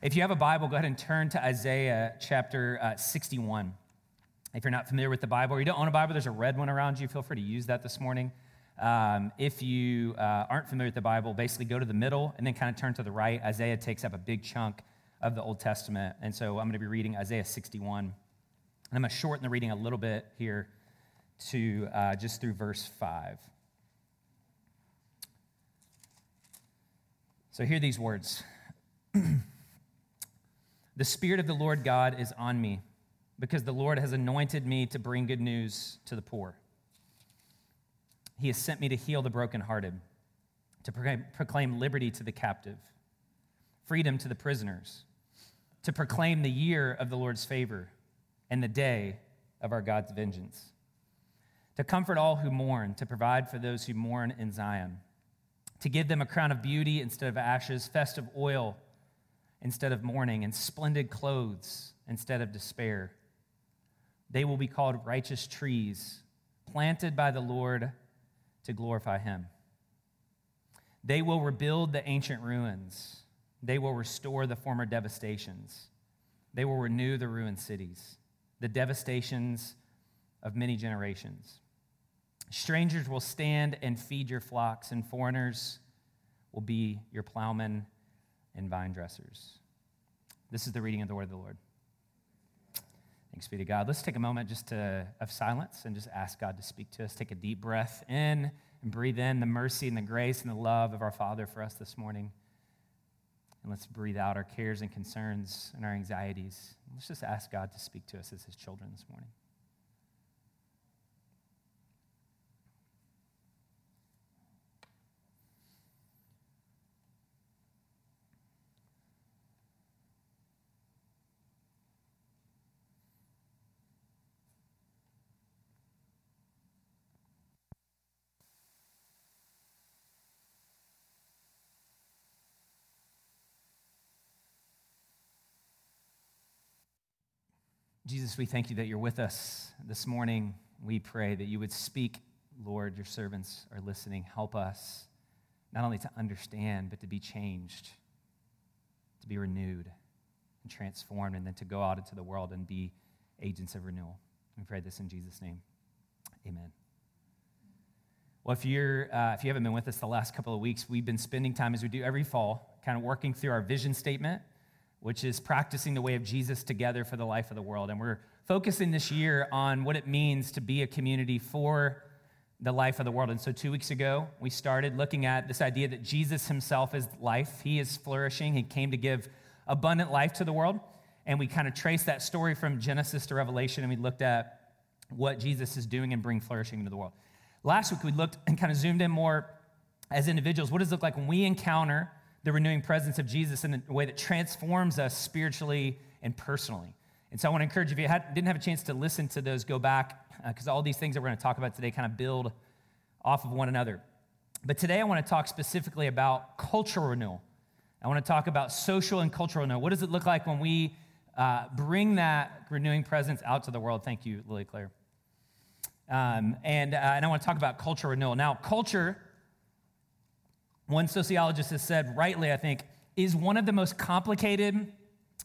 If you have a Bible, go ahead and turn to Isaiah chapter uh, 61. If you're not familiar with the Bible or you don't own a Bible, there's a red one around you. Feel free to use that this morning. Um, if you uh, aren't familiar with the Bible, basically go to the middle and then kind of turn to the right. Isaiah takes up a big chunk of the Old Testament. And so I'm going to be reading Isaiah 61. And I'm going to shorten the reading a little bit here to uh, just through verse 5. So hear these words. The Spirit of the Lord God is on me, because the Lord has anointed me to bring good news to the poor. He has sent me to heal the brokenhearted, to proclaim liberty to the captive, freedom to the prisoners, to proclaim the year of the Lord's favor and the day of our God's vengeance, to comfort all who mourn, to provide for those who mourn in Zion, to give them a crown of beauty instead of ashes, festive oil instead of mourning, and splendid clothes instead of despair. They will be called righteous trees, planted by the Lord to glorify him. They will rebuild the ancient ruins. They will restore the former devastations. They will renew the ruined cities, the devastations of many generations. Strangers will stand and feed your flocks, and foreigners will be your plowmen and vine dressers. This is the reading of the word of the Lord. Thanks be to God. Let's take a moment just to, of silence and just ask God to speak to us. Take a deep breath in and breathe in the mercy and the grace and the love of our Father for us this morning. And let's breathe out our cares and concerns and our anxieties. Let's just ask God to speak to us as His children this morning. Jesus, we thank you that you're with us this morning. We pray that you would speak, Lord. Your servants are listening. Help us not only to understand, but to be changed, to be renewed and transformed, and then to go out into the world and be agents of renewal. We pray this in Jesus' name. Amen. Well, if, you're, uh, if you haven't been with us the last couple of weeks, we've been spending time, as we do every fall, kind of working through our vision statement which is practicing the way of Jesus together for the life of the world. And we're focusing this year on what it means to be a community for the life of the world. And so, two weeks ago, we started looking at this idea that Jesus himself is life. He is flourishing. He came to give abundant life to the world. And we kind of traced that story from Genesis to Revelation, and we looked at what Jesus is doing and bring flourishing into the world. Last week, we looked and kind of zoomed in more as individuals. What does it look like when we encounter the renewing presence of Jesus in a way that transforms us spiritually and personally. And so I want to encourage you, if you had, didn't have a chance to listen to those, go back, because uh, all these things that we're going to talk about today kind of build off of one another. But today I want to talk specifically about cultural renewal. I want to talk about social and cultural renewal. What does it look like when we uh, bring that renewing presence out to the world? Thank you, Lily Claire. Um, and, uh, and I want to talk about cultural renewal. Now, culture one sociologist has said, rightly, I think, is one of the most complicated,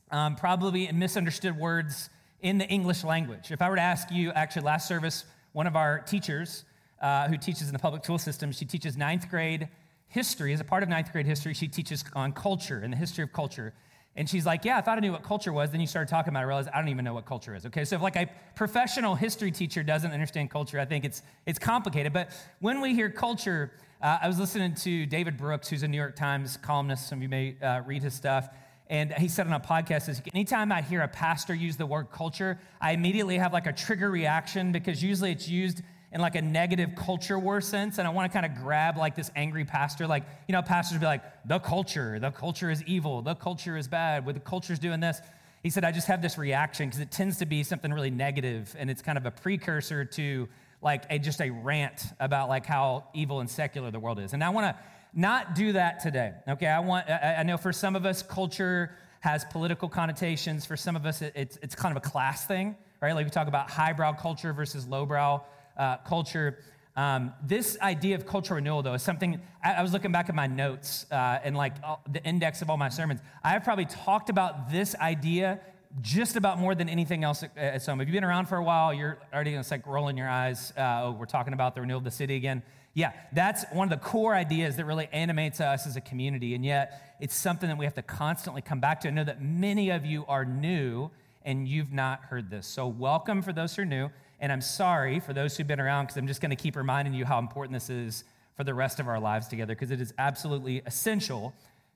um, probably misunderstood words in the English language. If I were to ask you, actually, last service, one of our teachers uh, who teaches in the public school system, she teaches ninth grade history. As a part of ninth grade history, she teaches on culture and the history of culture. And she's like, Yeah, I thought I knew what culture was. Then you started talking about it, I realized I don't even know what culture is. Okay, so if like a professional history teacher doesn't understand culture, I think it's, it's complicated. But when we hear culture, uh, I was listening to David Brooks, who's a New York Times columnist. Some of you may uh, read his stuff. And he said on a podcast, says, anytime I hear a pastor use the word culture, I immediately have like a trigger reaction because usually it's used in like a negative culture war sense. And I want to kind of grab like this angry pastor. Like, you know, pastors be like, the culture, the culture is evil, the culture is bad, with the culture's doing this. He said, I just have this reaction because it tends to be something really negative and it's kind of a precursor to like a, just a rant about like how evil and secular the world is. And I want to not do that today. Okay, I want. I, I, know for some of us, culture has political connotations. For some of us, it, it's it's kind of a class thing, right? Like we talk about highbrow culture versus lowbrow uh, culture. Um, this idea of cultural renewal, though, is something I, I was looking back at my notes uh, and like all, the index of all my sermons. I have probably talked about this idea just about more than anything else at, at some. If you've been around for a while, you're already it's like rolling your eyes. Uh, oh, we're talking about the renewal of the city again. Yeah, that's one of the core ideas that really animates us as a community. And yet, it's something that we have to constantly come back to. I know that many of you are new and you've not heard this. So, welcome for those who are new. And I'm sorry for those who've been around because I'm just going to keep reminding you how important this is for the rest of our lives together because it is absolutely essential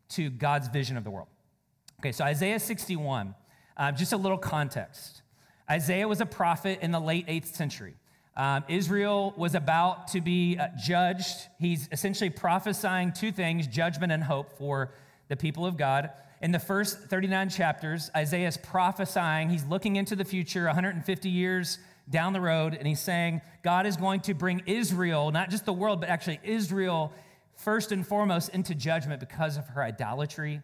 to God's vision of the world. Okay, so Isaiah 61, uh, just a little context. Isaiah was a prophet in the late 8th century. Um, Israel was about to be uh, judged. He's essentially prophesying two things judgment and hope for the people of God. In the first 39 chapters, Isaiah is prophesying. He's looking into the future, 150 years down the road, and he's saying God is going to bring Israel, not just the world, but actually Israel, first and foremost, into judgment because of her idolatry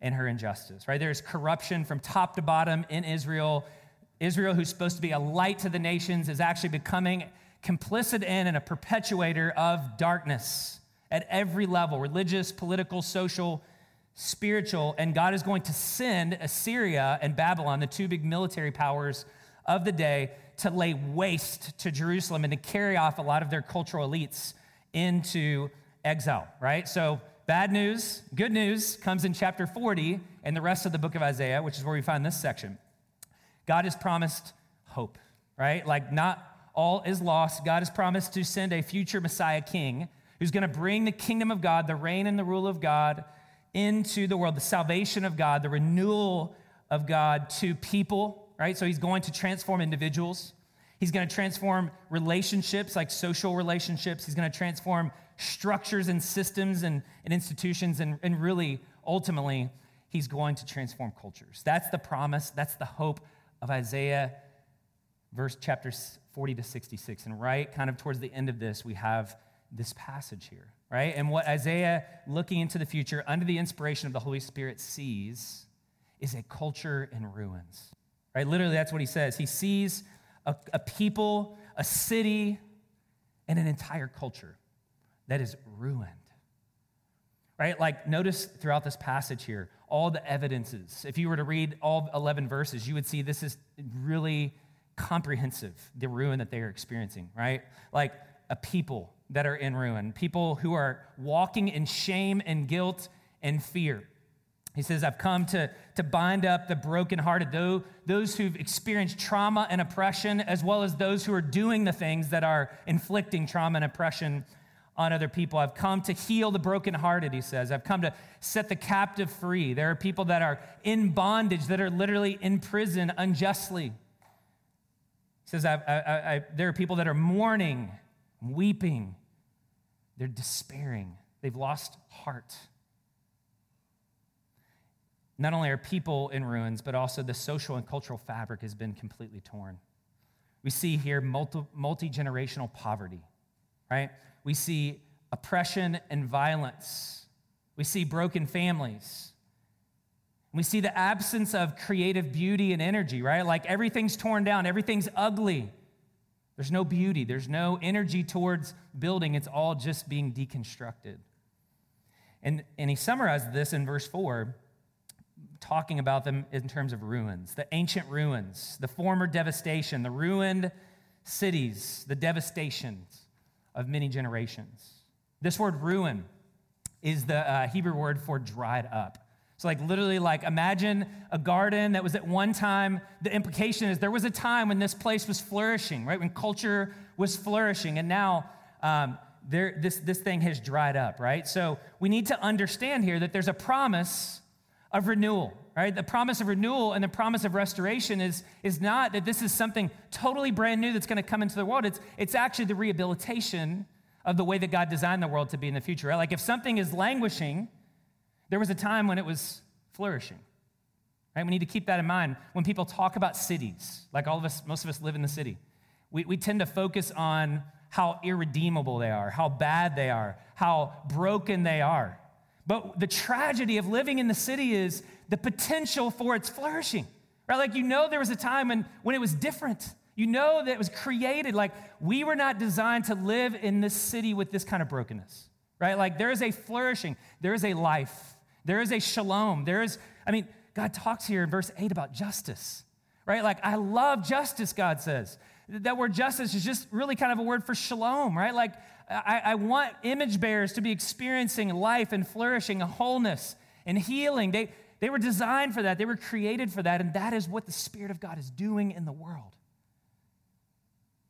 and her injustice, right? There's corruption from top to bottom in Israel. Israel, who's supposed to be a light to the nations, is actually becoming complicit in and a perpetuator of darkness at every level religious, political, social, spiritual. And God is going to send Assyria and Babylon, the two big military powers of the day, to lay waste to Jerusalem and to carry off a lot of their cultural elites into exile, right? So, bad news, good news comes in chapter 40 and the rest of the book of Isaiah, which is where we find this section. God has promised hope, right? Like, not all is lost. God has promised to send a future Messiah king who's going to bring the kingdom of God, the reign and the rule of God into the world, the salvation of God, the renewal of God to people, right? So he's going to transform individuals. He's going to transform relationships, like social relationships. He's going to transform structures and systems and, and institutions. And, and really, ultimately, he's going to transform cultures. That's the promise. That's the hope of Isaiah, verse chapters 40 to 66. And right kind of towards the end of this, we have this passage here, right? And what Isaiah, looking into the future under the inspiration of the Holy Spirit, sees is a culture in ruins, right? Literally, that's what he says. He sees a, a people, a city, and an entire culture that is ruined right? Like, notice throughout this passage here, all the evidences. If you were to read all 11 verses, you would see this is really comprehensive, the ruin that they are experiencing, right? Like, a people that are in ruin, people who are walking in shame and guilt and fear. He says, I've come to, to bind up the brokenhearted, though, those who've experienced trauma and oppression, as well as those who are doing the things that are inflicting trauma and oppression on other people. I've come to heal the brokenhearted, he says. I've come to set the captive free. There are people that are in bondage, that are literally in prison unjustly. He says, I, I, I, there are people that are mourning, weeping, they're despairing, they've lost heart. Not only are people in ruins, but also the social and cultural fabric has been completely torn. We see here multi generational poverty, right? We see oppression and violence. We see broken families. We see the absence of creative beauty and energy, right? Like everything's torn down, everything's ugly. There's no beauty, there's no energy towards building. It's all just being deconstructed. And, and he summarized this in verse 4, talking about them in terms of ruins the ancient ruins, the former devastation, the ruined cities, the devastations of many generations. This word ruin is the uh, Hebrew word for dried up. So, like, literally, like, imagine a garden that was at one time, the implication is there was a time when this place was flourishing, right? When culture was flourishing, and now um, there, this, this thing has dried up, right? So, we need to understand here that there's a promise of renewal, right? The promise of renewal and the promise of restoration is, is not that this is something totally brand new that's going to come into the world. It's, it's actually the rehabilitation of the way that God designed the world to be in the future. Right? Like if something is languishing, there was a time when it was flourishing. Right? We need to keep that in mind when people talk about cities. Like all of us, most of us live in the city. We, we tend to focus on how irredeemable they are, how bad they are, how broken they are. But the tragedy of living in the city is the potential for its flourishing. Right? Like you know there was a time when, when it was different. You know that it was created. Like, we were not designed to live in this city with this kind of brokenness, right? Like, there is a flourishing, there is a life, there is a shalom. There is, I mean, God talks here in verse 8 about justice, right? Like, I love justice, God says. That word justice is just really kind of a word for shalom, right? Like, I, I want image bearers to be experiencing life and flourishing, and wholeness and healing. They, they were designed for that, they were created for that, and that is what the Spirit of God is doing in the world.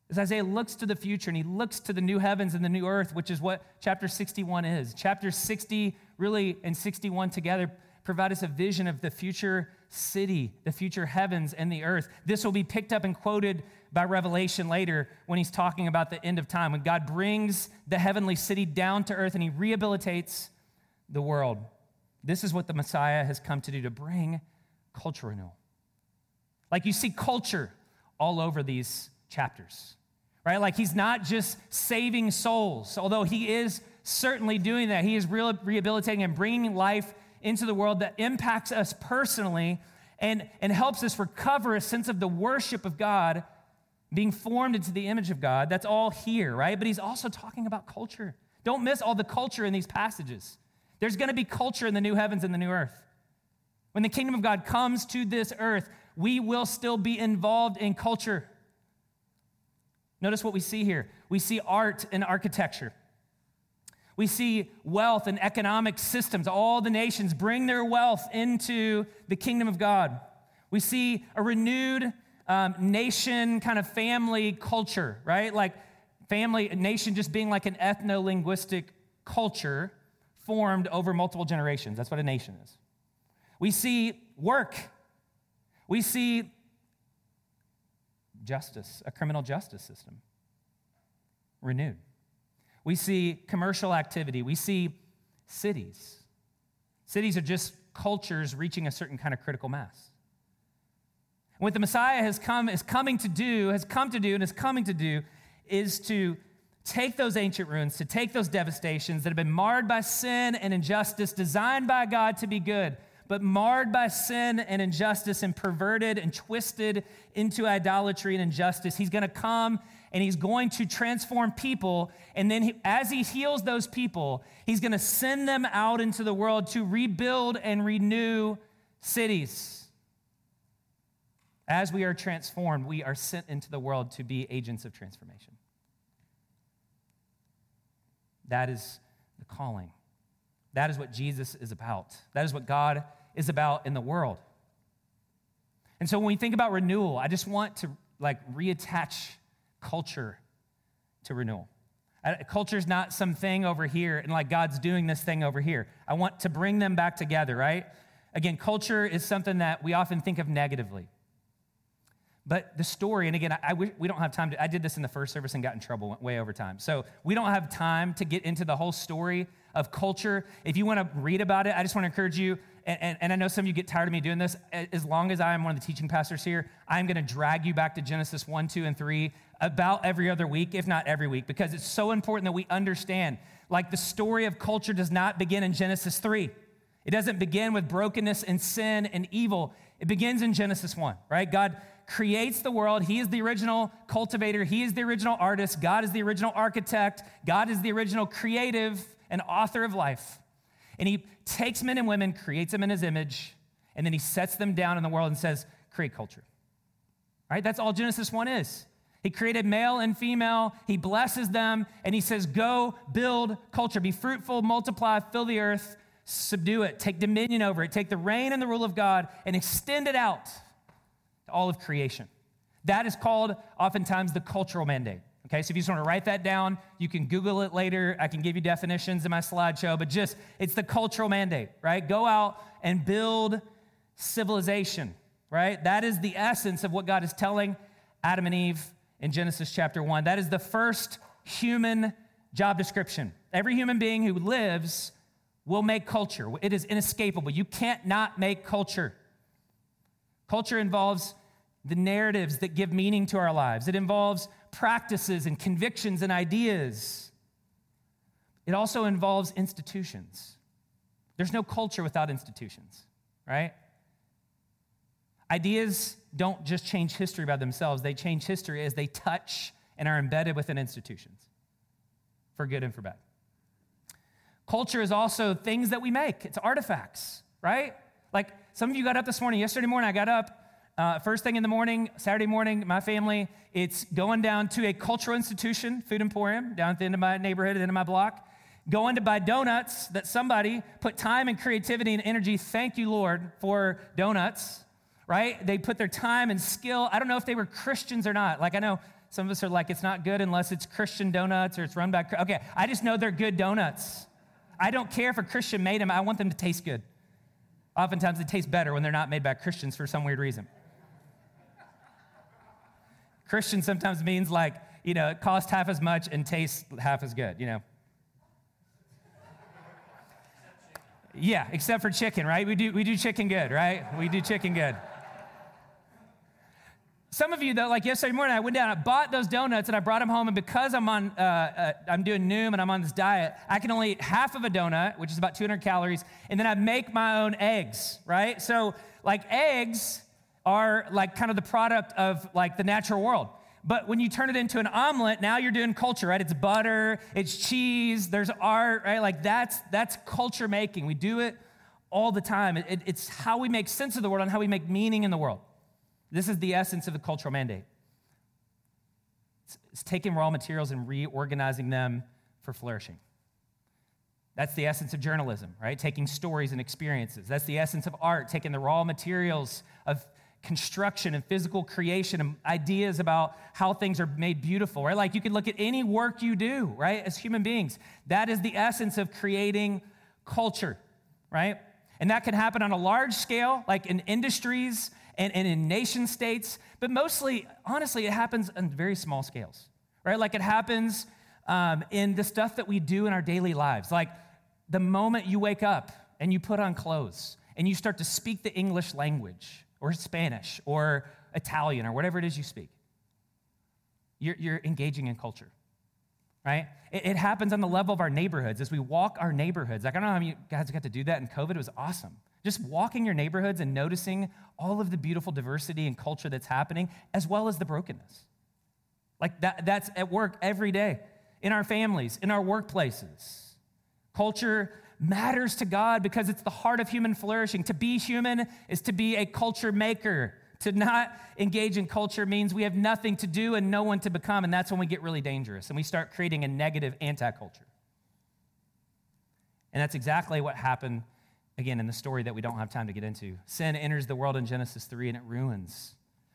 As Isaiah looks to the future and he looks to the new heavens and the new earth, which is what chapter 61 is. Chapter 60, really, and 61 together provide us a vision of the future city, the future heavens and the earth. This will be picked up and quoted by Revelation later when he's talking about the end of time, when God brings the heavenly city down to earth and he rehabilitates the world. This is what the Messiah has come to do to bring culture renewal. Like you see culture all over these chapters, right? Like he's not just saving souls, although he is certainly doing that. He is rehabilitating and bringing life into the world that impacts us personally and, and helps us recover a sense of the worship of God, being formed into the image of God. That's all here, right? But he's also talking about culture. Don't miss all the culture in these passages. There's going to be culture in the new heavens and the new earth. When the kingdom of God comes to this earth, we will still be involved in culture. Notice what we see here. We see art and architecture. We see wealth and economic systems. All the nations bring their wealth into the kingdom of God. We see a renewed um, nation kind of family culture, right? Like family, nation just being like an ethno linguistic culture formed over multiple generations. That's what a nation is. We see work. We see justice, a criminal justice system renewed. We see commercial activity. We see cities. Cities are just cultures reaching a certain kind of critical mass. What the Messiah has come is coming to do, has come to do, and is coming to do is to take those ancient ruins, to take those devastations that have been marred by sin and injustice, designed by God to be good, but marred by sin and injustice and perverted and twisted into idolatry and injustice. He's going to come and he's going to transform people. And then, he, as he heals those people, he's going to send them out into the world to rebuild and renew cities. As we are transformed, we are sent into the world to be agents of transformation. That is the calling. That is what Jesus is about. That is what God is about in the world. And so when we think about renewal, I just want to like reattach culture to renewal. Uh, culture is not something over here and like God's doing this thing over here. I want to bring them back together, right? Again, culture is something that we often think of negatively. But the story, and again, I, I, we don't have time to, I did this in the first service and got in trouble, way over time. So we don't have time to get into the whole story of culture. If you want to read about it, I just want to encourage you, and, and, and I know some of you get tired of me doing this. As long as I am one of the teaching pastors here, I'm going to drag you back to Genesis 1, 2, and 3 about every other week, if not every week, because it's so important that we understand. Like the story of culture does not begin in Genesis 3. It doesn't begin with brokenness and sin and evil. It begins in Genesis 1, right? God creates the world. He is the original cultivator. He is the original artist. God is the original architect. God is the original creative and author of life. And he takes men and women, creates them in his image, and then he sets them down in the world and says, create culture. Right? That's all Genesis 1 is. He created male and female. He blesses them, and he says, Go build culture. Be fruitful, multiply, fill the earth, subdue it, take dominion over it, take the reign and the rule of God, and extend it out to all of creation. That is called oftentimes the cultural mandate. Okay, so if you just want to write that down, you can Google it later. I can give you definitions in my slideshow, but just it's the cultural mandate, right? Go out and build civilization, right? That is the essence of what God is telling Adam and Eve in Genesis chapter 1. That is the first human job description. Every human being who lives will make culture. It is inescapable. You can't not make culture. Culture involves the narratives that give meaning to our lives, it involves practices and convictions and ideas. It also involves institutions. There's no culture without institutions, right? Ideas don't just change history by themselves, they change history as they touch and are embedded within institutions for good and for bad. Culture is also things that we make, it's artifacts, right? Like some of you got up this morning. Yesterday morning, I got up. Uh, first thing in the morning, Saturday morning, my family, it's going down to a cultural institution, Food Emporium, down at the end of my neighborhood, at the end of my block, going to buy donuts that somebody put time and creativity and energy. Thank you, Lord, for donuts, right? They put their time and skill. I don't know if they were Christians or not. Like, I know some of us are like, it's not good unless it's Christian donuts or it's run by. Okay, I just know they're good donuts. I don't care if a Christian made them, I want them to taste good. Oftentimes, they taste better when they're not made by Christians for some weird reason. Christian sometimes means like, you know, it costs half as much and tastes half as good, you know. Yeah, except for chicken, right? We do, we do chicken good, right? We do chicken good. Some of you, though, like yesterday morning, I went down, I bought those donuts, and I brought them home. And because I'm on, uh, uh, I'm doing Noom and I'm on this diet, I can only eat half of a donut, which is about 200 calories, and then I make my own eggs, right? So, like eggs are like kind of the product of like the natural world. But when you turn it into an omelet, now you're doing culture, right? It's butter, it's cheese, there's art, right? Like that's that's culture making. We do it all the time. It, it's how we make sense of the world and how we make meaning in the world. This is the essence of the cultural mandate. It's, it's taking raw materials and reorganizing them for flourishing. That's the essence of journalism, right? Taking stories and experiences. That's the essence of art, taking the raw materials of construction and physical creation and ideas about how things are made beautiful, right? Like you could look at any work you do, right, as human beings. That is the essence of creating culture, right? And that can happen on a large scale, like in industries and, and in nation states, but mostly, honestly, it happens on very small scales, right? Like it happens um, in the stuff that we do in our daily lives. Like the moment you wake up and you put on clothes and you start to speak the English language or Spanish or Italian or whatever it is you speak, you're, you're engaging in culture right? It, it, happens on the level of our neighborhoods as we walk our neighborhoods. Like, I don't know how many guys got to do that in COVID. It was awesome. Just walking your neighborhoods and noticing all of the beautiful diversity and culture that's happening, as well as the brokenness. Like, that, that's at work every day, in our families, in our workplaces. Culture matters to God because it's the heart of human flourishing. To be human is to be a culture maker. To not engage in culture means we have nothing to do and no one to become, and that's when we get really dangerous and we start creating a negative anti culture. And that's exactly what happened, again, in the story that we don't have time to get into. Sin enters the world in Genesis 3 and it ruins.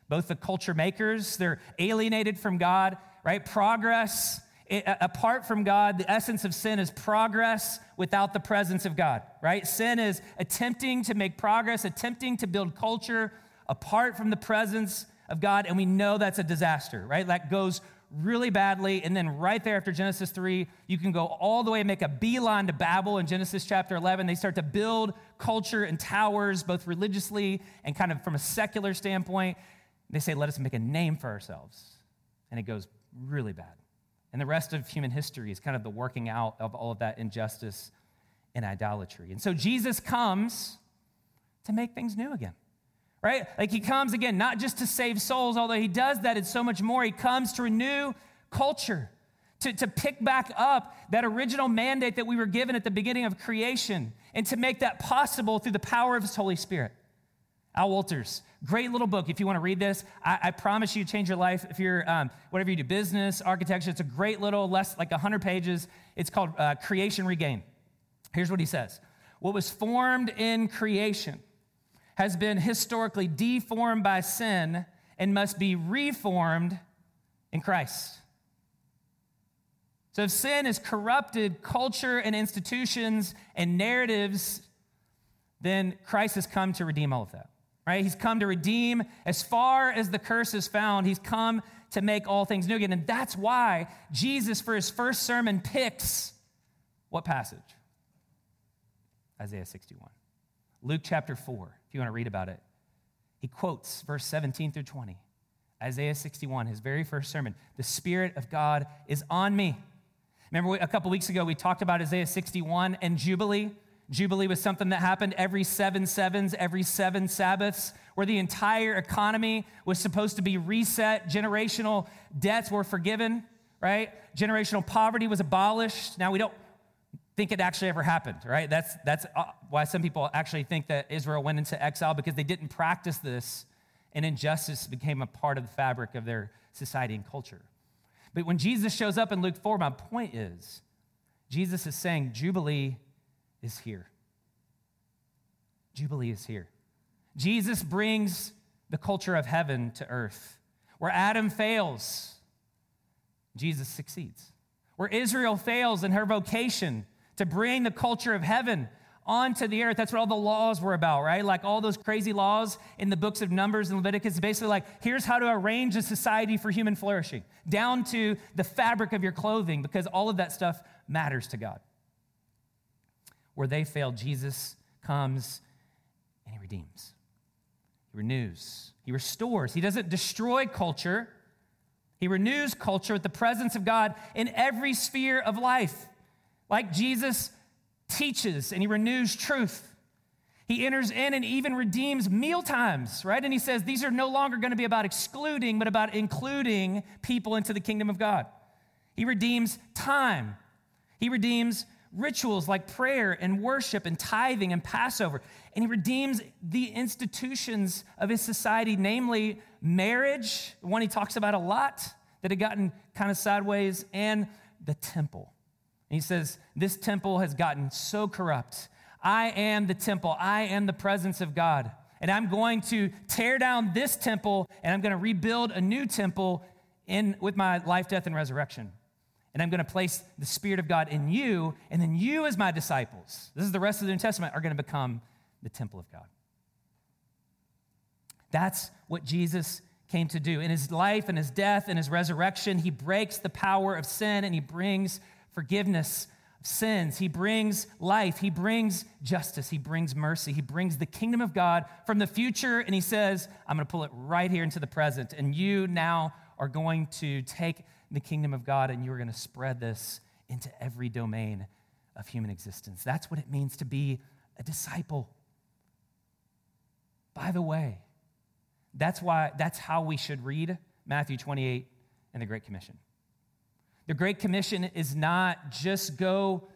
Both the culture makers, they're alienated from God, right? Progress, it, apart from God, the essence of sin is progress without the presence of God, right? Sin is attempting to make progress, attempting to build culture apart from the presence of God, and we know that's a disaster, right? That goes really badly. And then right there after Genesis 3, you can go all the way and make a beeline to Babel in Genesis chapter 11. They start to build culture and towers, both religiously and kind of from a secular standpoint. They say, let us make a name for ourselves. And it goes really bad. And the rest of human history is kind of the working out of all of that injustice and idolatry. And so Jesus comes to make things new again right? Like he comes again, not just to save souls, although he does that, it's so much more. He comes to renew culture, to, to pick back up that original mandate that we were given at the beginning of creation, and to make that possible through the power of his Holy Spirit. Al Wolters, great little book. If you want to read this, I, I promise you change your life. If you're, um, whatever you do, business, architecture, it's a great little, less like 100 pages. It's called uh, Creation Regain. Here's what he says What was formed in creation has been historically deformed by sin and must be reformed in Christ. So, if sin has corrupted culture and institutions and narratives, then Christ has come to redeem all of that, right? He's come to redeem as far as the curse is found. He's come to make all things new again. And that's why Jesus, for his first sermon, picks what passage? Isaiah 61. Luke chapter 4 if you want to read about it. He quotes verse 17 through 20. Isaiah 61, his very first sermon. The Spirit of God is on me. Remember, a couple weeks ago, we talked about Isaiah 61 and Jubilee. Jubilee was something that happened every seven sevens, every seven Sabbaths, where the entire economy was supposed to be reset. Generational debts were forgiven, right? Generational poverty was abolished. Now, we don't think it actually ever happened, right? That's, that's uh, why some people actually think that Israel went into exile because they didn't practice this and injustice became a part of the fabric of their society and culture. But when Jesus shows up in Luke 4, my point is Jesus is saying Jubilee is here. Jubilee is here. Jesus brings the culture of heaven to earth. Where Adam fails, Jesus succeeds. Where Israel fails in her vocation to bring the culture of heaven onto the earth. That's what all the laws were about, right? Like all those crazy laws in the books of Numbers and Leviticus, basically like, here's how to arrange a society for human flourishing, down to the fabric of your clothing, because all of that stuff matters to God. Where they fail, Jesus comes and he redeems, he renews, he restores. He doesn't destroy culture, he renews culture with the presence of God in every sphere of life. Like Jesus teaches and he renews truth. He enters in and even redeems meal times, right? And he says these are no longer going to be about excluding, but about including people into the kingdom of God. He redeems time. He redeems rituals like prayer and worship and tithing and Passover. And he redeems the institutions of his society, namely marriage, one he talks about a lot that had gotten kind of sideways, and the temple. And he says, This temple has gotten so corrupt. I am the temple, I am the presence of God. And I'm going to tear down this temple and I'm going to rebuild a new temple in, with my life, death, and resurrection. And I'm going to place the Spirit of God in you, and then you, as my disciples, this is the rest of the New Testament, are going to become the temple of God. That's what Jesus came to do. In his life and his death and his resurrection, he breaks the power of sin and he brings forgiveness of sins. He brings life. He brings justice. He brings mercy. He brings the kingdom of God from the future, and He says, I'm going to pull it right here into the present. And you now are going to take the kingdom of God and you are going to spread this into every domain of human existence. That's what it means to be a disciple. By the way, that's why that's how we should read Matthew 28 and the Great Commission. The Great Commission is not just go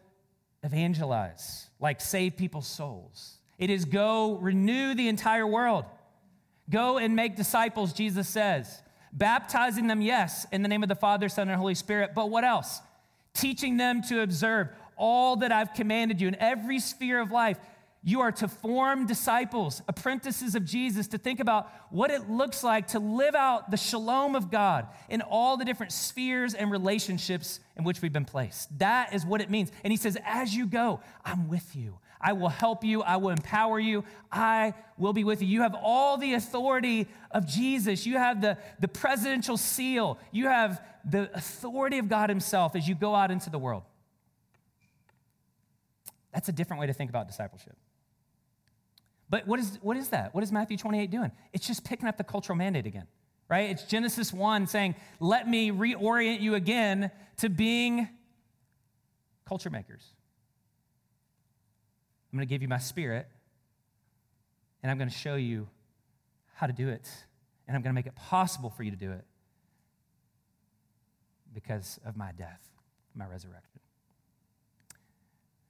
evangelize, like save people's souls. It is go renew the entire world. Go and make disciples, Jesus says. Baptizing them, yes, in the name of the Father, Son, and Holy Spirit, but what else? Teaching them to observe all that I've commanded you in every sphere of life. You are to form disciples, apprentices of Jesus, to think about what it looks like to live out the shalom of God in all the different spheres and relationships in which we've been placed. That is what it means. And he says, As you go, I'm with you. I will help you. I will empower you. I will be with you. You have all the authority of Jesus. You have the, the presidential seal. You have the authority of God Himself as you go out into the world. That's a different way to think about discipleship. But what is, what is that? What is Matthew 28 doing? It's just picking up the cultural mandate again, right? It's Genesis 1 saying, let me reorient you again to being culture makers. I'm going to give you my spirit, and I'm going to show you how to do it, and I'm going to make it possible for you to do it because of my death, my resurrection.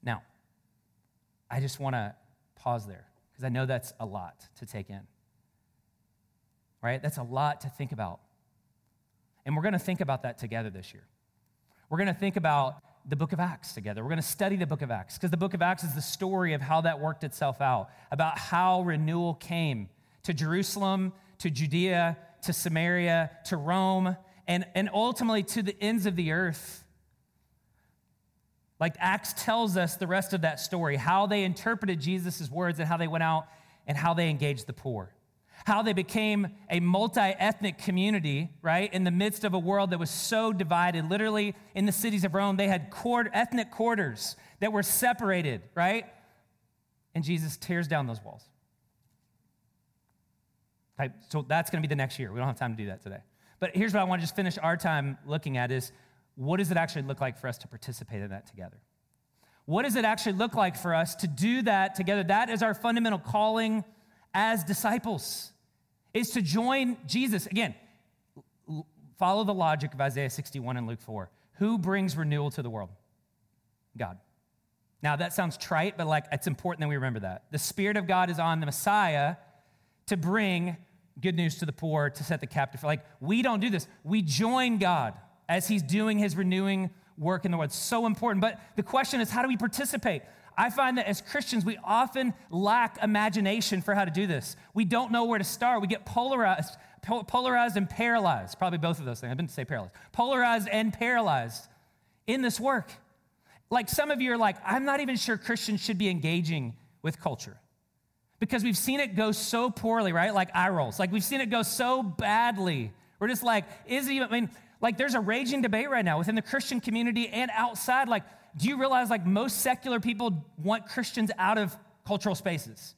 Now, I just want to pause there because I know that's a lot to take in. Right? That's a lot to think about. And we're going to think about that together this year. We're going to think about the book of Acts together. We're going to study the book of Acts because the book of Acts is the story of how that worked itself out, about how renewal came to Jerusalem, to Judea, to Samaria, to Rome, and, and ultimately to the ends of the earth. Like Acts tells us the rest of that story, how they interpreted Jesus' words and how they went out and how they engaged the poor. How they became a multi ethnic community, right, in the midst of a world that was so divided. Literally, in the cities of Rome, they had quarter, ethnic quarters that were separated, right? And Jesus tears down those walls. So that's going to be the next year. We don't have time to do that today. But here's what I want to just finish our time looking at is what does it actually look like for us to participate in that together? What does it actually look like for us to do that together? That is our fundamental calling as disciples, is to join Jesus. Again, follow the logic of Isaiah 61 and Luke 4. Who brings renewal to the world? God. Now, that sounds trite, but like it's important that we remember that. The Spirit of God is on the Messiah to bring good news to the poor, to set the captive. free. Like, we don't do this. We join God as He's doing His renewing work in the world. So important. But the question is, how do we participate? I find that as Christians, we often lack imagination for how to do this. We don't know where to start. We get polarized, polarized and paralyzed. Probably both of those things. I didn't say paralyzed. Polarized and paralyzed in this work. Like some of you are like, I'm not even sure Christians should be engaging with culture because we've seen it go so poorly, right? Like eye rolls. Like we've seen it go so badly. We're just like, is it even, I mean, like there's a raging debate right now within the Christian community and outside. Like, do you realize like most secular people want Christians out of cultural spaces?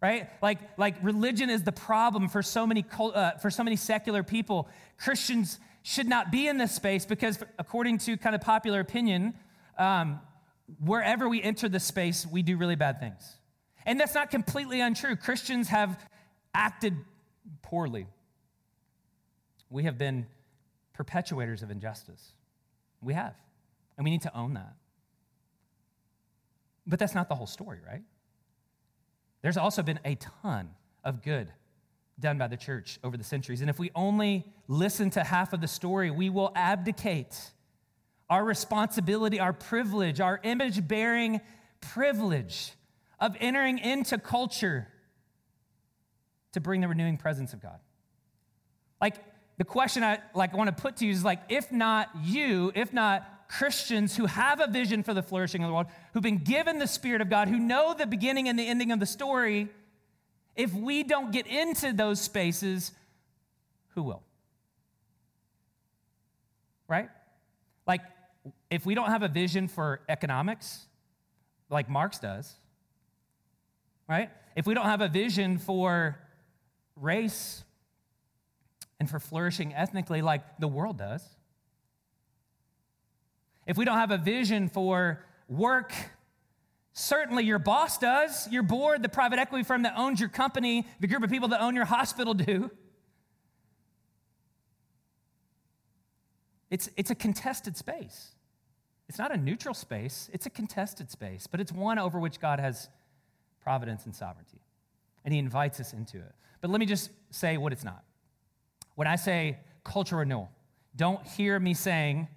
Right? Like, like religion is the problem for so many uh, for so many secular people. Christians should not be in this space because, according to kind of popular opinion, um, wherever we enter the space, we do really bad things. And that's not completely untrue. Christians have acted poorly. We have been perpetuators of injustice. We have. And we need to own that. But that's not the whole story, right? There's also been a ton of good done by the church over the centuries. And if we only listen to half of the story, we will abdicate our responsibility, our privilege, our image bearing privilege of entering into culture to bring the renewing presence of God. Like the question I like want to put to you is like if not you, if not Christians who have a vision for the flourishing of the world, who've been given the Spirit of God, who know the beginning and the ending of the story, if we don't get into those spaces, who will? Right? Like, if we don't have a vision for economics, like Marx does, right? If we don't have a vision for race and for flourishing ethnically, like the world does, if we don't have a vision for work, certainly your boss does, your board, the private equity firm that owns your company, the group of people that own your hospital do. It's, it's a contested space. It's not a neutral space, it's a contested space, but it's one over which God has providence and sovereignty. And He invites us into it. But let me just say what it's not. When I say cultural renewal, don't hear me saying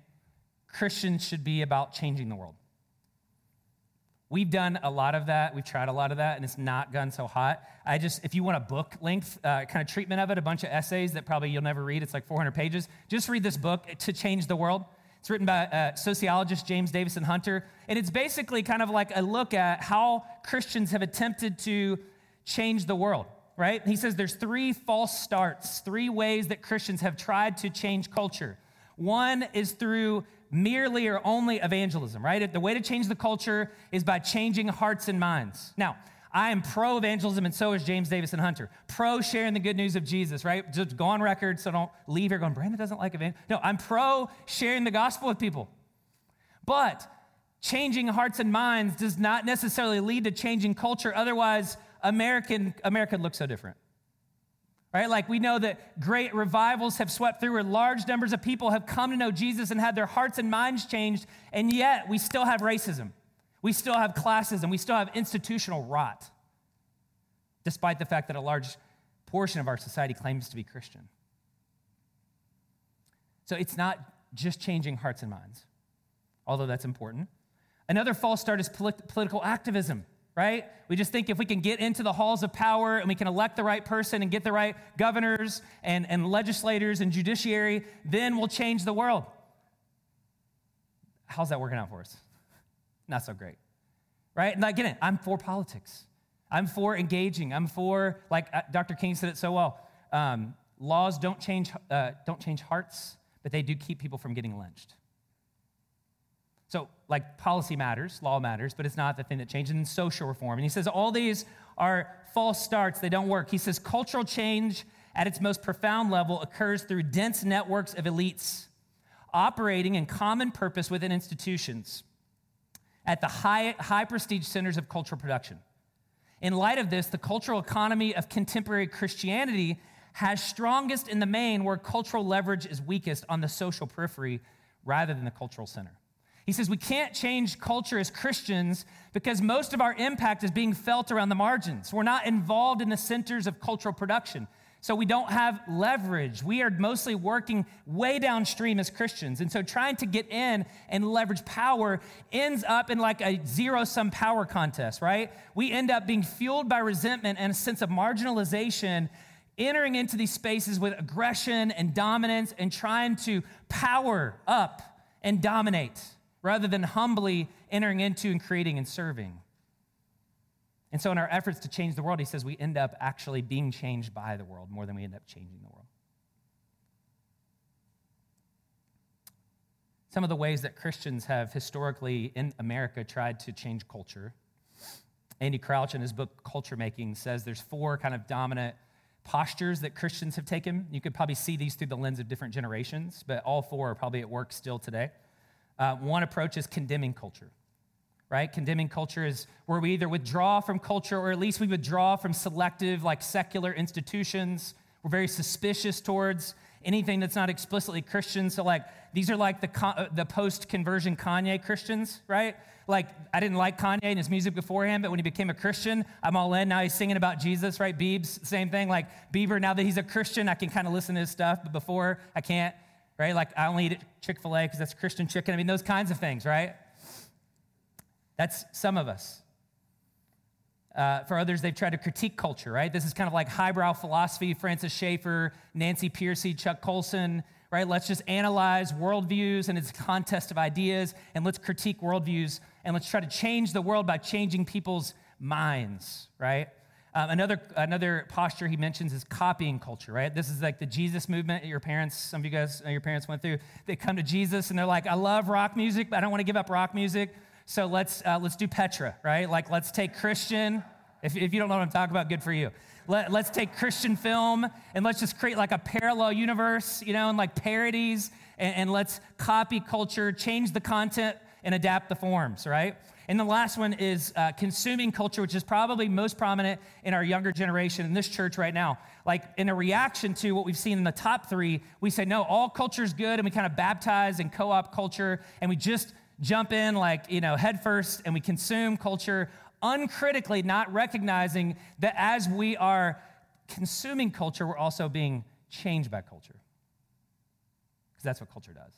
Christians should be about changing the world. We've done a lot of that. We've tried a lot of that, and it's not gone so hot. I just, if you want a book length uh, kind of treatment of it, a bunch of essays that probably you'll never read, it's like 400 pages, just read this book, To Change the World. It's written by uh, sociologist James Davison Hunter, and it's basically kind of like a look at how Christians have attempted to change the world, right? He says there's three false starts, three ways that Christians have tried to change culture. One is through merely or only evangelism, right? The way to change the culture is by changing hearts and minds. Now, I am pro evangelism, and so is James Davison Hunter. Pro sharing the good news of Jesus, right? Just go on record so don't leave here going, Brandon doesn't like evangelism. No, I'm pro sharing the gospel with people. But changing hearts and minds does not necessarily lead to changing culture. Otherwise, American, America looks so different. Right? Like we know that great revivals have swept through where large numbers of people have come to know Jesus and had their hearts and minds changed, and yet we still have racism. We still have classes and we still have institutional rot, despite the fact that a large portion of our society claims to be Christian. So it's not just changing hearts and minds, although that's important. Another false start is polit- political activism, right? We just think if we can get into the halls of power and we can elect the right person and get the right governors and, and legislators and judiciary, then we'll change the world. How's that working out for us? not so great. Right? And again, I'm for politics. I'm for engaging. I'm for, like uh, Dr. King said it so well, um, laws don't change, uh, don't change hearts, but they do keep people from getting lynched. So, like, policy matters, law matters, but it's not the thing that changes. And social reform. And he says all these are false starts, they don't work. He says cultural change at its most profound level occurs through dense networks of elites operating in common purpose within institutions. at the high, high prestige centers of cultural production. In light of this, the cultural economy of contemporary Christianity has strongest in the main where cultural leverage is weakest on the social periphery rather than the cultural center. He says we can't change culture as Christians because most of our impact is being felt around the margins. We're not involved in the centers of cultural production. So we don't have leverage. We are mostly working way downstream as Christians. And so trying to get in and leverage power ends up in like a zero sum power contest, right? We end up being fueled by resentment and a sense of marginalization, entering into these spaces with aggression and dominance and trying to power up and dominate rather than humbly entering into and creating and serving. And so, in our efforts to change the world, he says we end up actually being changed by the world more than we end up changing the world. Some of the ways that Christians have historically in America tried to change culture. Andy Crouch, in his book Culture Making, says there's four kind of dominant postures that Christians have taken. You could probably see these through the lens of different generations, but all four are probably at work still today. Uh, one approach is condemning culture, right? Condemning culture is where we either withdraw from culture or at least we withdraw from selective, like secular institutions. We're very suspicious towards anything that's not explicitly Christian. So, like, these are like the, uh, the post conversion Kanye Christians, right? Like, I didn't like Kanye and his music beforehand, but when he became a Christian, I'm all in. Now he's singing about Jesus, right? Biebs, same thing. Like, Bieber, now that he's a Christian, I can kind of listen to his stuff, but before I can't right? Like I only eat Chick fil A because that's Christian chicken. I mean, those kinds of things, right? That's some of us. Uh, for others, they've tried to critique culture, right? This is kind of like highbrow philosophy, Francis Schaeffer, Nancy Pearcey, Chuck Colson, right? Let's just analyze worldviews and its contest of ideas, and let's critique worldviews, and let's try to change the world by changing people's minds, right? Um, another, another posture he mentions is copying culture, right? This is like the Jesus movement your parents, some of you guys, uh, your parents went through. They come to Jesus and they're like, I love rock music, but I don't want to give up rock music. So let's, uh, let's do Petra, right? Like, let's take Christian. If, if you don't know what I'm talking about, good for you. Let, let's take Christian film and let's just create like a parallel universe, you know, and like parodies, and, and let's copy culture, change the content, and adapt the forms, right? And the last one is uh, consuming culture, which is probably most prominent in our younger generation in this church right now. Like in a reaction to what we've seen in the top three, we say, no, all culture is good, and we kind of baptize and co op culture, and we just jump in like, you know, head first, and we consume culture uncritically, not recognizing that as we are consuming culture, we're also being changed by culture. Because that's what culture does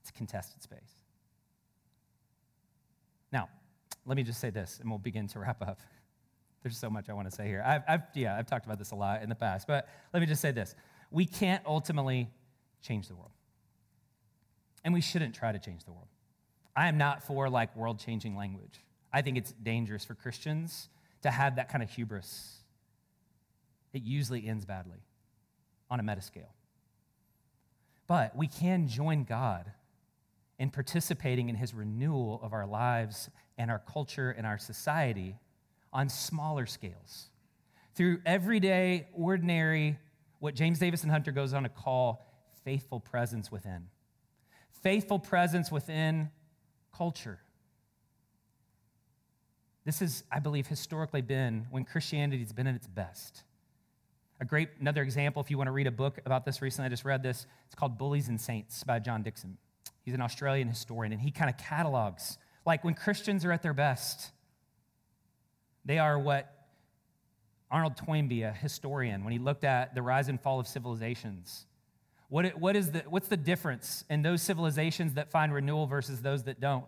it's a contested space. Now, let me just say this, and we'll begin to wrap up. There's so much I want to say here. I've, I've, yeah, I've talked about this a lot in the past, but let me just say this. We can't ultimately change the world. And we shouldn't try to change the world. I am not for like world changing language. I think it's dangerous for Christians to have that kind of hubris. It usually ends badly on a meta scale. But we can join God in participating in his renewal of our lives and our culture and our society on smaller scales. Through everyday, ordinary, what James Davison Hunter goes on to call faithful presence within. Faithful presence within culture. This has, I believe, historically been when Christianity has been at its best. A great, another example, if you want to read a book about this recently, I just read this. It's called Bullies and Saints by John Dickson. He's an Australian historian, and he kind of catalogs like when Christians are at their best, they are what Arnold Toynbee, a historian, when he looked at the rise and fall of civilizations, what, what is the, what's the difference in those civilizations that find renewal versus those that don't?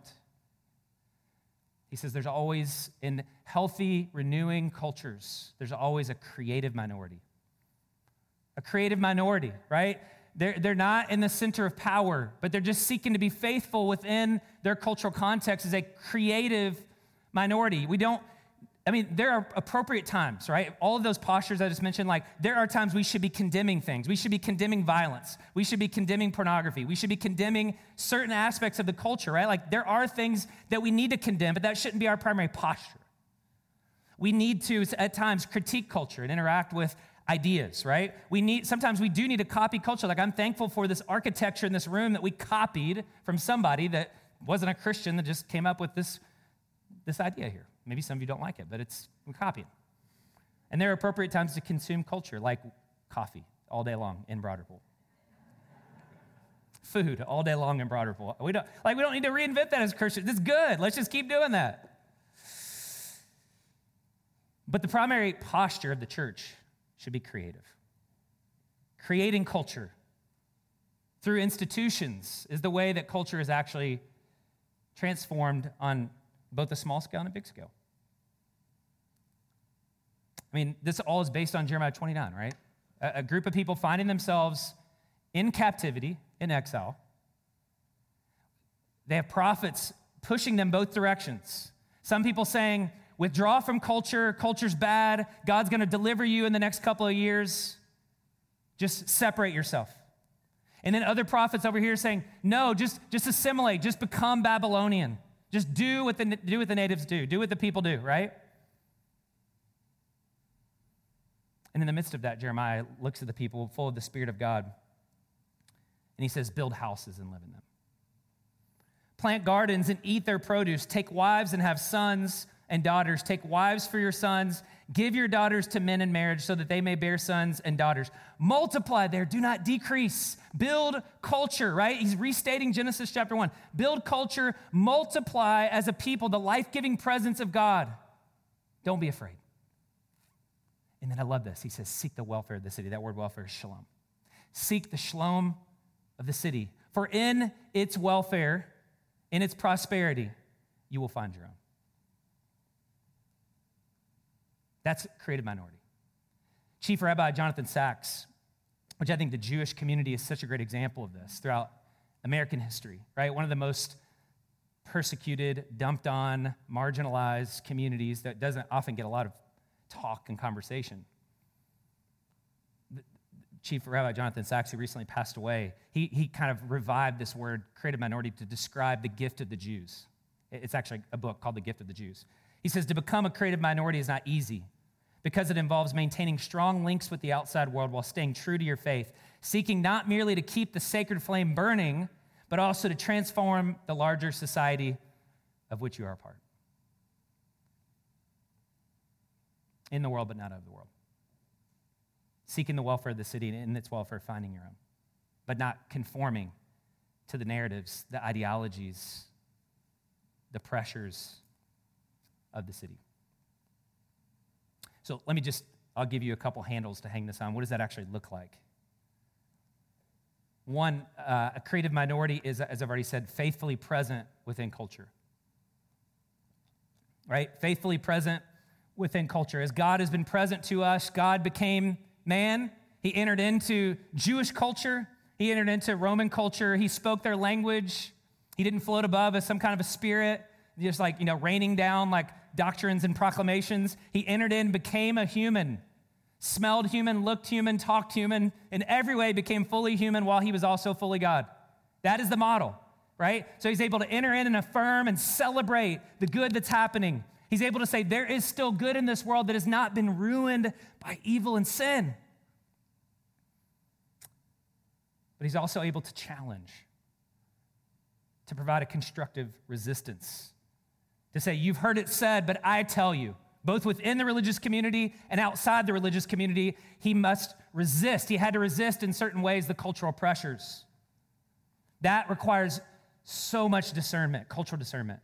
He says there's always, in healthy, renewing cultures, there's always a creative minority. A creative minority, right? They're, they're not in the center of power, but they're just seeking to be faithful within their cultural context as a creative minority. We don't, I mean, there are appropriate times, right? All of those postures I just mentioned, like, there are times we should be condemning things. We should be condemning violence. We should be condemning pornography. We should be condemning certain aspects of the culture, right? Like, there are things that we need to condemn, but that shouldn't be our primary posture. We need to, at times, critique culture and interact with ideas, right? We need sometimes we do need to copy culture. Like I'm thankful for this architecture in this room that we copied from somebody that wasn't a Christian that just came up with this, this idea here. Maybe some of you don't like it, but it's I'm copying. And there are appropriate times to consume culture, like coffee all day long in Ripple. Food all day long in Ripple. We don't, like, we don't need to reinvent that as Christians. It's good. Let's just keep doing that. But the primary posture of the church should be creative. Creating culture through institutions is the way that culture is actually transformed on both a small scale and a big scale. I mean, this all is based on Jeremiah 29, right? A, a group of people finding themselves in captivity, in exile. They have prophets pushing them both directions. Some people saying, withdraw from culture, culture's bad, God's gonna deliver you in the next couple of years. Just separate yourself. And then other prophets over here saying, no, just, just assimilate, just become Babylonian. Just do what, the, do what the natives do, do what the people do, right? And in the midst of that, Jeremiah looks at the people full of the Spirit of God, and he says, Build houses and live in them. Plant gardens and eat their produce. Take wives and have sons and daughters. Take wives for your sons. Give your daughters to men in marriage so that they may bear sons and daughters. Multiply there, do not decrease. Build culture, right? He's restating Genesis chapter 1. Build culture, multiply as a people the life giving presence of God. Don't be afraid. And then I love this. He says, Seek the welfare of the city. That word welfare is shalom. Seek the shalom of the city. For in its welfare, in its prosperity, you will find your own. That's creative minority. Chief Rabbi Jonathan Sacks, which I think the Jewish community is such a great example of this throughout American history, right? One of the most persecuted, dumped on, marginalized communities that doesn't often get a lot of talk and conversation. Chief Rabbi Jonathan Sacks, who recently passed away, he, he kind of revived this word, creative minority, to describe the gift of the Jews. It's actually a book called The Gift of the Jews. He says, To become a creative minority is not easy because it involves maintaining strong links with the outside world while staying true to your faith, seeking not merely to keep the sacred flame burning, but also to transform the larger society of which you are a part. In the world, but not of the world. Seeking the welfare of the city and in its welfare, finding your own, but not conforming to the narratives, the ideologies, the pressures of the city. So let me just, I'll give you a couple handles to hang this on. What does that actually look like? One, uh, a creative minority is, as I've already said, faithfully present within culture. Right? Faithfully present within culture. As God has been present to us, God became man. He entered into Jewish culture, he entered into Roman culture, he spoke their language. He didn't float above as some kind of a spirit, just like, you know, raining down like doctrines and proclamations. He entered in, became a human, smelled human, looked human, talked human, in every way became fully human while he was also fully God. That is the model, right? So he's able to enter in and affirm and celebrate the good that's happening. He's able to say, there is still good in this world that has not been ruined by evil and sin. But he's also able to challenge, to provide a constructive resistance to say, You've heard it said, but I tell you, both within the religious community and outside the religious community, he must resist. He had to resist in certain ways the cultural pressures. That requires so much discernment, cultural discernment,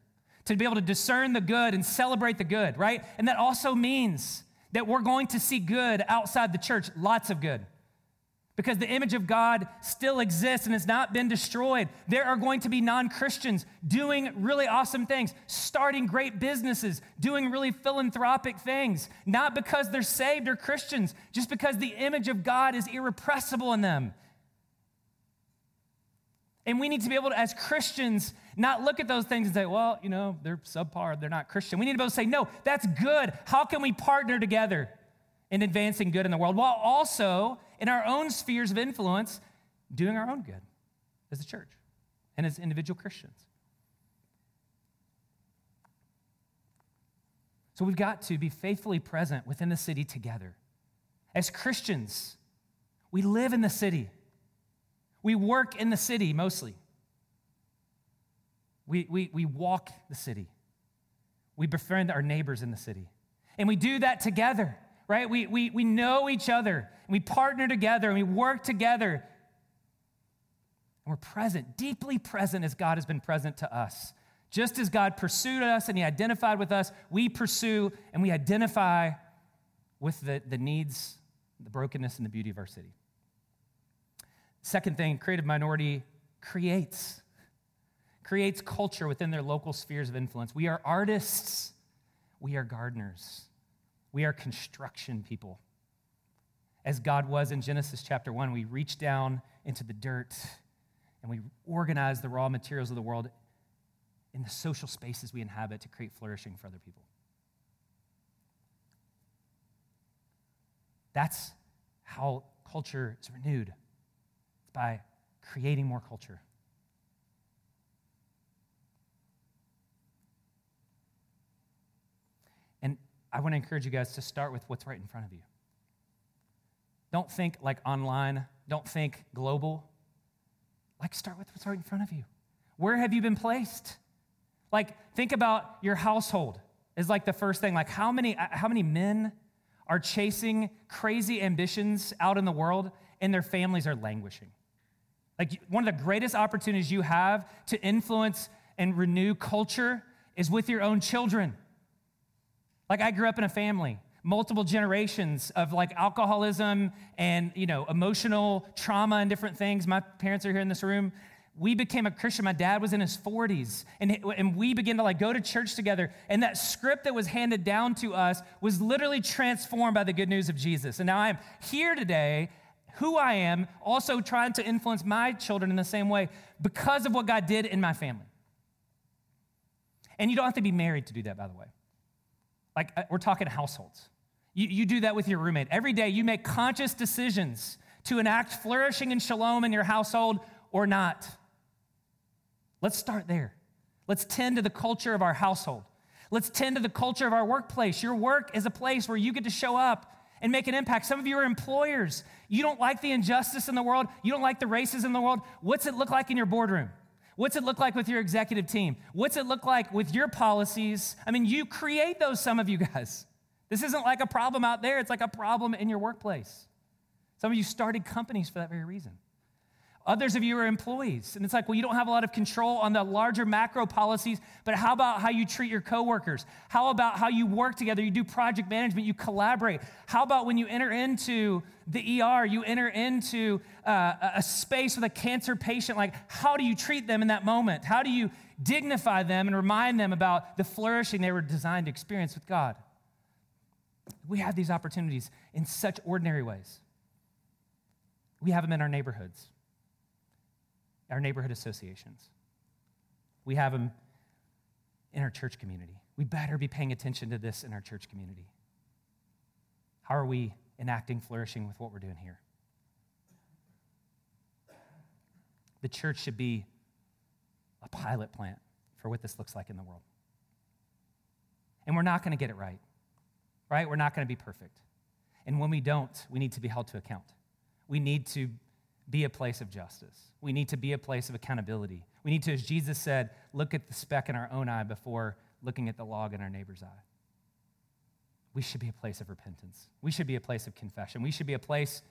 to be able to discern the good and celebrate the good, right? And that also means that we're going to see good outside the church, lots of good because the image of God still exists and has not been destroyed. There are going to be non Christians doing really awesome things, starting great businesses, doing really philanthropic things, not because they're saved or Christians, just because the image of God is irrepressible in them. And we need to be able to, as Christians, not look at those things and say, well, you know, they're subpar, they're not Christian. We need to be able to say, no, that's good. How can we partner together in advancing good in the world while also in our own spheres of influence, doing our own good as a church and as individual Christians. So we've got to be faithfully present within the city together. As Christians, we live in the city, we work in the city mostly. We, we, we walk the city. We befriend our neighbors in the city. And we do that together, right? We, we, we know each other, and we partner together, and we work together. And we're present, deeply present as God has been present to us. Just as God pursued us and He identified with us, we pursue and we identify with the, the needs, the brokenness, and the beauty of our city. Second thing, creative minority creates creates culture within their local spheres of influence. We are artists, we are gardeners, we are construction people. As God was in Genesis chapter 1, we reach down into the dirt and we organize the raw materials of the world in the social spaces we inhabit to create flourishing for other people. That's how culture is renewed. It's by creating more culture. And I want to encourage you guys to start with what's right in front of you. Don't think like online, don't think global. Like, start with what's right in front of you. Where have you been placed? Like, think about your household is like the first thing. Like, how many, uh, how many men are chasing crazy ambitions out in the world and their families are languishing? Like, one of the greatest opportunities you have to influence and renew culture is with your own children. Like, I grew up in a family multiple generations of like alcoholism and you know emotional trauma and different things. My parents are here in this room. We became a christian. My dad was in his 40s and, and we began to like go to church together. And that script that was handed down to us was literally transformed by the good news of jesus. And now i'm here today who i am also trying to influence my children in the same way because of what god did in my family. And you don't have to be married to do that by the way like uh, we're talking households you, you do that with your roommate. Every day you make conscious decisions to enact flourishing and shalom in your household or not. Let's start there. Let's tend to the culture of our household. Let's tend to the culture of our workplace. Your work is a place where you get to show up and make an impact. Some of you are employers. You don't like the injustice in the world, you don't like the races in the world. What's it look like in your boardroom? What's it look like with your executive team? What's it look like with your policies? I mean, you create those, some of you guys. This isn't like a problem out there, it's like a problem in your workplace. Some of you started companies for that very reason. Others of you are employees, and it's like, well, you don't have a lot of control on the larger macro policies, but how about how you treat your coworkers? How about how you work together? You do project management, you collaborate. How about when you enter into the ER, you enter into uh, a space with a cancer patient? Like, how do you treat them in that moment? How do you dignify them and remind them about the flourishing they were designed to experience with God? We have these opportunities in such ordinary ways. We have them in our neighborhoods, our neighborhood associations. We have them in our church community. We better be paying attention to this in our church community. How are we enacting flourishing with what we're doing here? The church should be a pilot plant for what this looks like in the world. And we're not going to get it right right? We're not going to be perfect. And when we don't, we need to be held to account. We need to be a place of justice. We need to be a place of accountability. We need to, as Jesus said, look at the speck in our own eye before looking at the log in our neighbor's eye. We should be a place of repentance. We should be a place of confession. We should be a place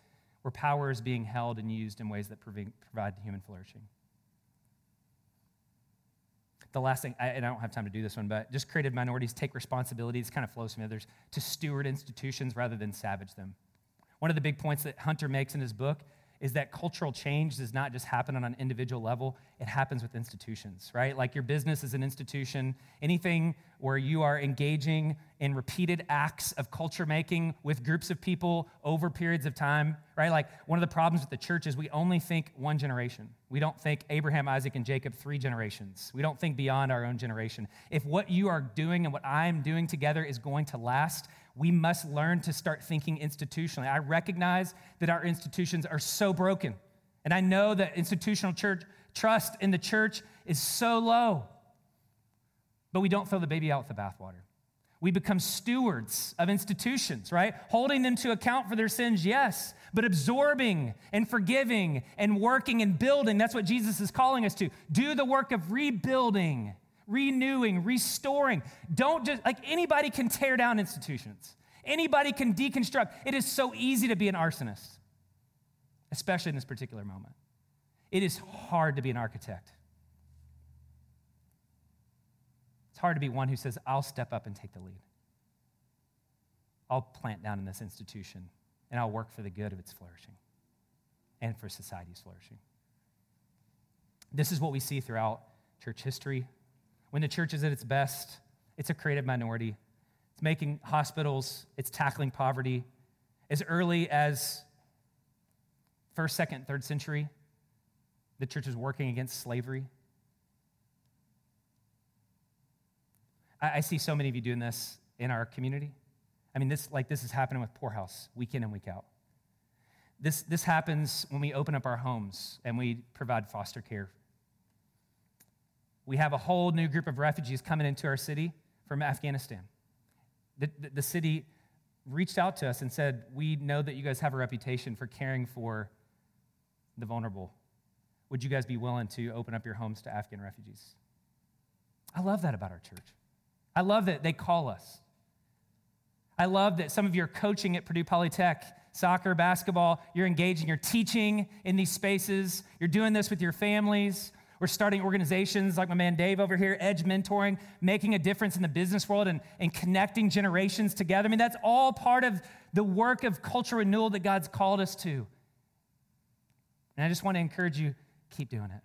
where power is being held and used in ways that provide human flourishing the last thing, and I don't have time to do this one, but just creative minorities take responsibility. This kind of flows from others to steward institutions rather than savage them. One of the big points that Hunter makes in his book is that cultural change does not just happen on an individual level, it happens with institutions, right? Like your business is an institution. Anything where you are engaging in repeated acts of culture making with groups of people over periods of time, right? Like one of the problems with the church is we only think one generation. We don't think Abraham, Isaac, and Jacob three generations. We don't think beyond our own generation. If what you are doing and what I'm doing together is going to last, we must learn to start thinking institutionally. I recognize that our institutions are so broken. And I know that institutional church trust in the church is so low. But we don't throw the baby out with the bathwater. We become stewards of institutions, right? Holding them to account for their sins, yes, but absorbing and forgiving and working and building, that's what Jesus is calling us to. Do the work of rebuilding, renewing, restoring. Don't just, like anybody can tear down institutions, anybody can deconstruct. It is so easy to be an arsonist, especially in this particular moment. It is hard to be an architect. It's hard to be one who says, I'll step up and take the lead. I'll plant down in this institution and I'll work for the good of its flourishing and for society's flourishing. This is what we see throughout church history. When the church is at its best, it's a creative minority. It's making hospitals, it's tackling poverty. As early as first, second, third century, the church is working against slavery. I, I see so many of you doing this in our community. I mean, this like this is happening with Poorhouse week in and week out. This, this happens when we open up our homes and we provide foster care. We have a whole new group of refugees coming into our city from Afghanistan. The, the, the city reached out to us and said, We know that you guys have a reputation for caring for the vulnerable. Would you guys be willing to open up your homes to Afghan refugees? I love that about our church. I love that they call us. I love that some of you are coaching at Purdue Polytech, soccer, basketball. You're engaging, you're teaching in these spaces. You're doing this with your families. We're starting organizations like my man Dave over here, Edge Mentoring, making a difference in the business world and, and connecting generations together. I mean, that's all part of the work of cultural renewal that God's called us to. And I just want to encourage you keep doing it,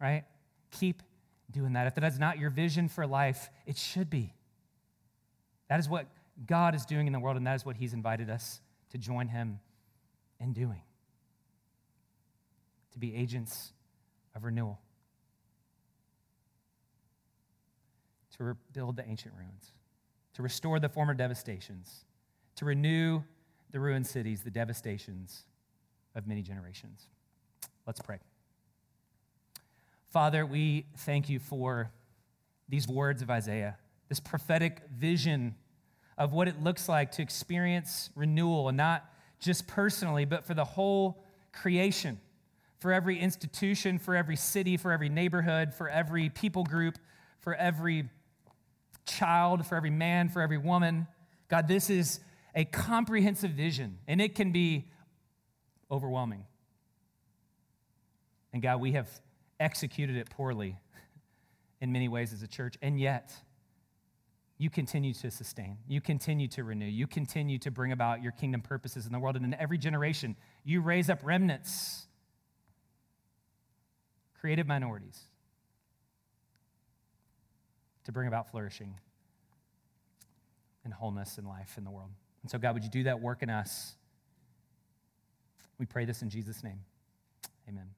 right? Keep doing that. If that is not your vision for life, it should be. That is what God is doing in the world, and that is what He's invited us to join Him in doing to be agents of renewal, to rebuild the ancient ruins, to restore the former devastations, to renew the ruined cities, the devastations of many generations. Let's pray. Father, we thank you for these words of Isaiah, this prophetic vision of what it looks like to experience renewal, and not just personally, but for the whole creation, for every institution, for every city, for every neighborhood, for every people group, for every child, for every man, for every woman. God, this is a comprehensive vision, and it can be overwhelming. And God, we have executed it poorly in many ways as a church, and yet you continue to sustain, you continue to renew, you continue to bring about your kingdom purposes in the world. And in every generation, you raise up remnants, creative minorities, to bring about flourishing and wholeness in life in the world. And so, God, would you do that work in us? We pray this in Jesus' name. Amen.